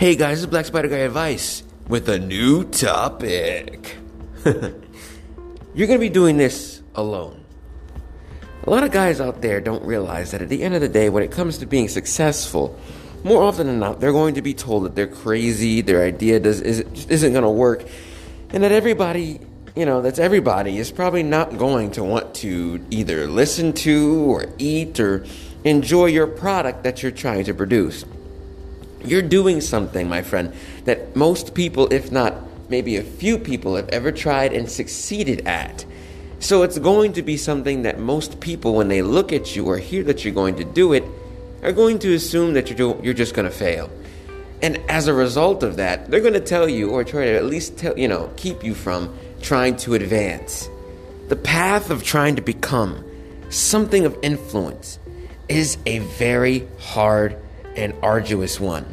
Hey guys, this is Black Spider Guy Advice with a new topic. You're gonna be doing this alone. A lot of guys out there don't realize that at the end of the day, when it comes to being successful, more often than not, they're going to be told that they're crazy, their idea does, is, isn't gonna work, and that everybody, you know, that's everybody is probably not going to want to either listen to or eat or enjoy your product that you're trying to produce. You're doing something, my friend, that most people, if not maybe a few people, have ever tried and succeeded at. So it's going to be something that most people, when they look at you or hear that you're going to do it, are going to assume that you're, do- you're just going to fail. And as a result of that, they're going to tell you or try to at least tell, you know, keep you from trying to advance. The path of trying to become something of influence is a very hard and arduous one.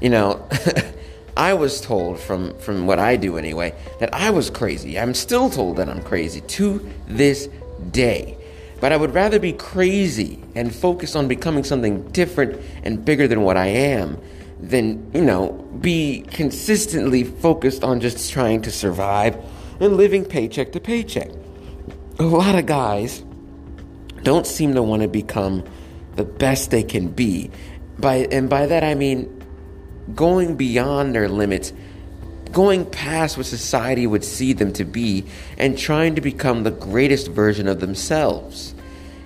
You know, I was told from from what I do anyway that I was crazy. I'm still told that I'm crazy to this day. But I would rather be crazy and focus on becoming something different and bigger than what I am than, you know, be consistently focused on just trying to survive and living paycheck to paycheck. A lot of guys don't seem to want to become the best they can be. By and by that I mean going beyond their limits, going past what society would see them to be and trying to become the greatest version of themselves.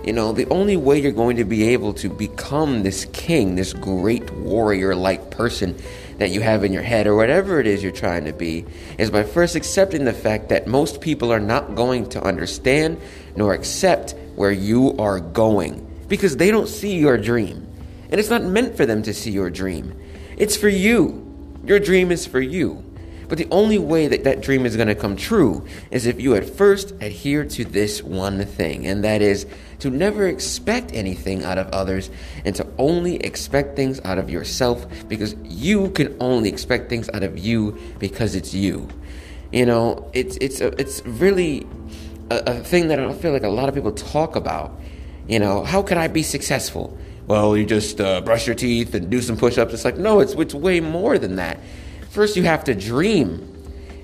You know, the only way you're going to be able to become this king, this great warrior like person that you have in your head, or whatever it is you're trying to be, is by first accepting the fact that most people are not going to understand nor accept where you are going because they don't see your dream. And it's not meant for them to see your dream, it's for you. Your dream is for you. But the only way that that dream is going to come true is if you at first adhere to this one thing, and that is to never expect anything out of others and to only expect things out of yourself because you can only expect things out of you because it's you. You know, it's it's a, it's really a, a thing that I feel like a lot of people talk about. You know, how can I be successful? Well, you just uh, brush your teeth and do some push-ups. It's like no, it's it's way more than that. First, you have to dream.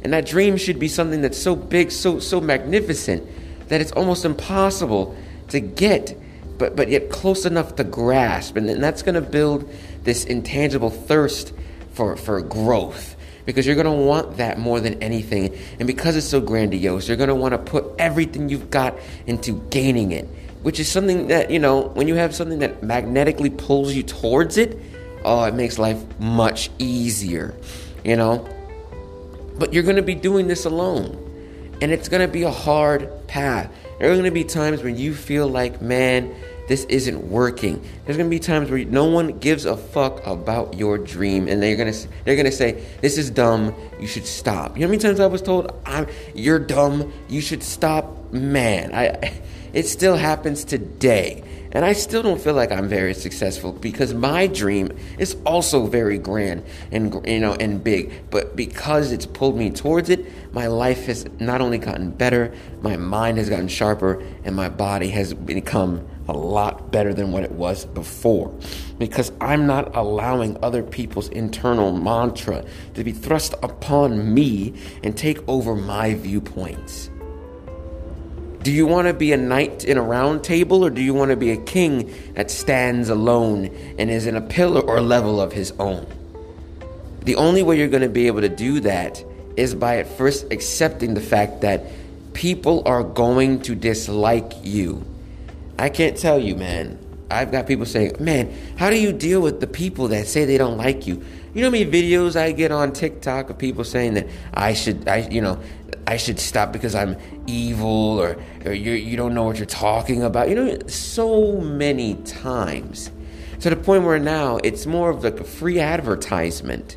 And that dream should be something that's so big, so so magnificent that it's almost impossible to get, but but yet close enough to grasp. And then that's going to build this intangible thirst for for growth because you're going to want that more than anything. And because it's so grandiose, you're going to want to put everything you've got into gaining it, which is something that, you know, when you have something that magnetically pulls you towards it, oh, it makes life much easier you know? But you're going to be doing this alone. And it's going to be a hard path. There are going to be times when you feel like, man, this isn't working. There's going to be times where no one gives a fuck about your dream and they're going to they're going to say, "This is dumb. You should stop." You know how many times I was told, "I'm you're dumb. You should stop." Man, I it still happens today. And I still don't feel like I'm very successful because my dream is also very grand and you know and big. But because it's pulled me towards it, my life has not only gotten better, my mind has gotten sharper, and my body has become a lot better than what it was before. Because I'm not allowing other people's internal mantra to be thrust upon me and take over my viewpoints. Do you want to be a knight in a round table, or do you want to be a king that stands alone and is in a pillar or level of his own? The only way you're going to be able to do that is by at first accepting the fact that people are going to dislike you. I can't tell you, man. I've got people saying, man, how do you deal with the people that say they don't like you? You know how many videos I get on TikTok of people saying that I should, I, you know, I should stop because I'm evil or, or you, you don't know what you're talking about. You know, so many times. To the point where now it's more of like a free advertisement.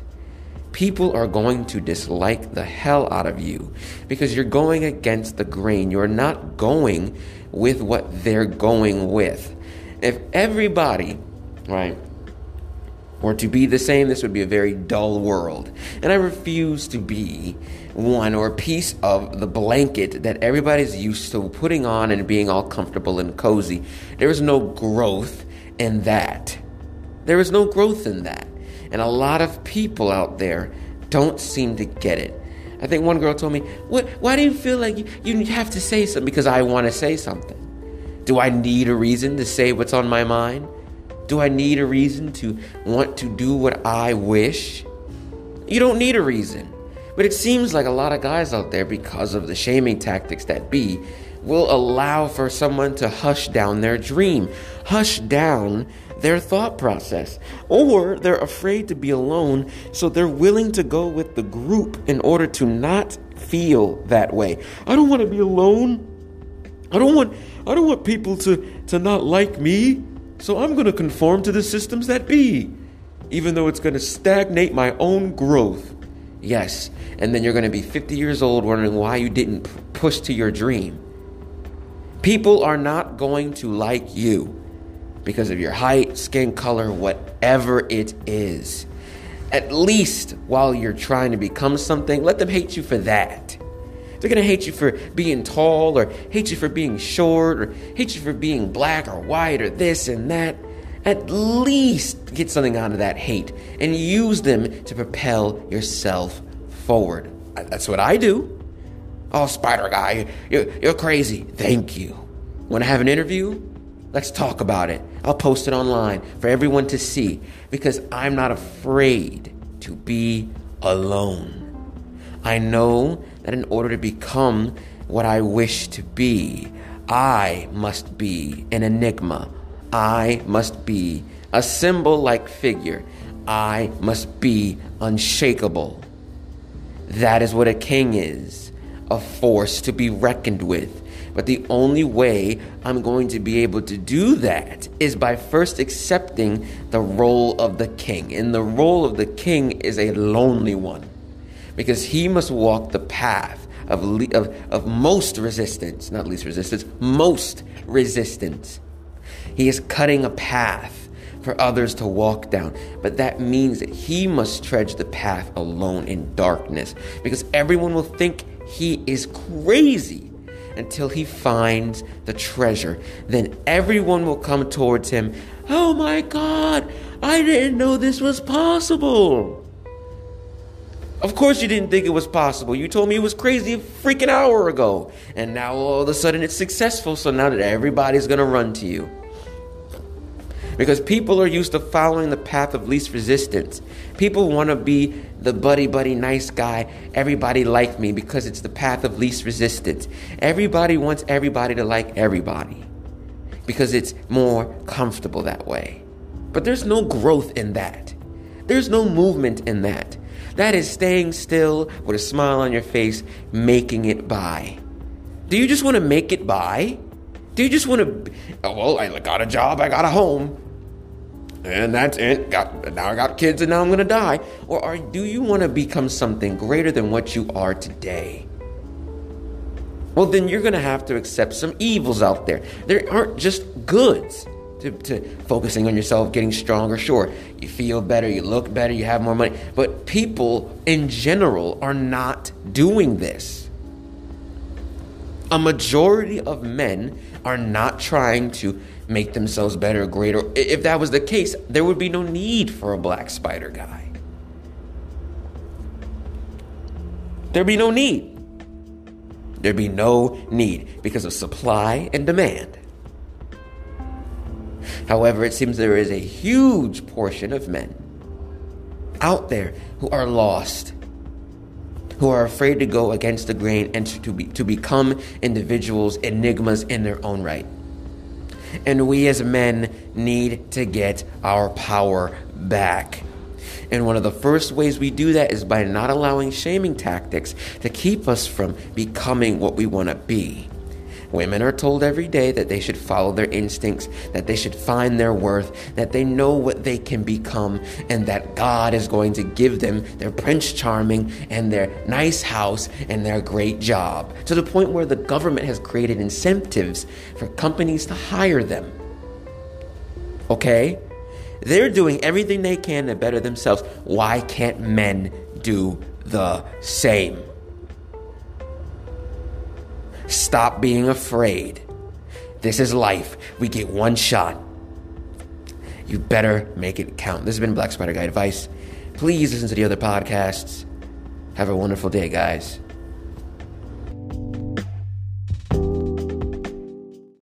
People are going to dislike the hell out of you because you're going against the grain. You're not going with what they're going with. If everybody, right, were to be the same, this would be a very dull world. And I refuse to be one or a piece of the blanket that everybody's used to putting on and being all comfortable and cozy. There is no growth in that. There is no growth in that. And a lot of people out there don't seem to get it. I think one girl told me, "What? Why do you feel like you, you have to say something? Because I want to say something. Do I need a reason to say what's on my mind? Do I need a reason to want to do what I wish? You don't need a reason. But it seems like a lot of guys out there, because of the shaming tactics that be, will allow for someone to hush down their dream, hush down their thought process. Or they're afraid to be alone, so they're willing to go with the group in order to not feel that way. I don't want to be alone. I don't want I don't want people to to not like me. So I'm going to conform to the systems that be, even though it's going to stagnate my own growth. Yes, and then you're going to be 50 years old wondering why you didn't push to your dream. People are not going to like you because of your height, skin color, whatever it is. At least while you're trying to become something, let them hate you for that. They're gonna hate you for being tall, or hate you for being short, or hate you for being black or white, or this and that. At least get something out of that hate and use them to propel yourself forward. That's what I do. Oh, Spider Guy, you're, you're crazy. Thank you. Want to have an interview? Let's talk about it. I'll post it online for everyone to see because I'm not afraid to be alone. I know that in order to become what I wish to be, I must be an enigma. I must be a symbol like figure. I must be unshakable. That is what a king is a force to be reckoned with. But the only way I'm going to be able to do that is by first accepting the role of the king. And the role of the king is a lonely one because he must walk the path of, of, of most resistance, not least resistance, most resistance. He is cutting a path for others to walk down. But that means that he must tread the path alone in darkness because everyone will think he is crazy until he finds the treasure. Then everyone will come towards him. Oh my God, I didn't know this was possible. Of course, you didn't think it was possible. You told me it was crazy a freaking hour ago. And now all of a sudden it's successful, so now that everybody's gonna run to you. Because people are used to following the path of least resistance. People want to be the buddy buddy nice guy. Everybody like me because it's the path of least resistance. Everybody wants everybody to like everybody because it's more comfortable that way. But there's no growth in that. There's no movement in that. That is staying still with a smile on your face, making it by. Do you just want to make it by? Do you just want to, oh, well, I got a job, I got a home and that's it. Got now I got kids and now I'm gonna die. Or are, do you want to become something greater than what you are today? Well, then you're gonna have to accept some evils out there. There aren't just goods to, to focusing on yourself, getting stronger. Sure, you feel better, you look better, you have more money, but people in general are not doing this. A majority of men are not trying to make themselves better greater. If that was the case, there would be no need for a black spider guy. There'd be no need. There'd be no need because of supply and demand. However, it seems there is a huge portion of men out there who are lost, who are afraid to go against the grain and to, be, to become individuals, enigmas in their own right. And we as men need to get our power back. And one of the first ways we do that is by not allowing shaming tactics to keep us from becoming what we want to be. Women are told every day that they should follow their instincts, that they should find their worth, that they know what they can become, and that God is going to give them their Prince Charming and their nice house and their great job. To the point where the government has created incentives for companies to hire them. Okay? They're doing everything they can to better themselves. Why can't men do the same? Stop being afraid. This is life. We get one shot. you better make it count. This has been Black Spider Guy Advice. Please listen to the other podcasts. Have a wonderful day, guys.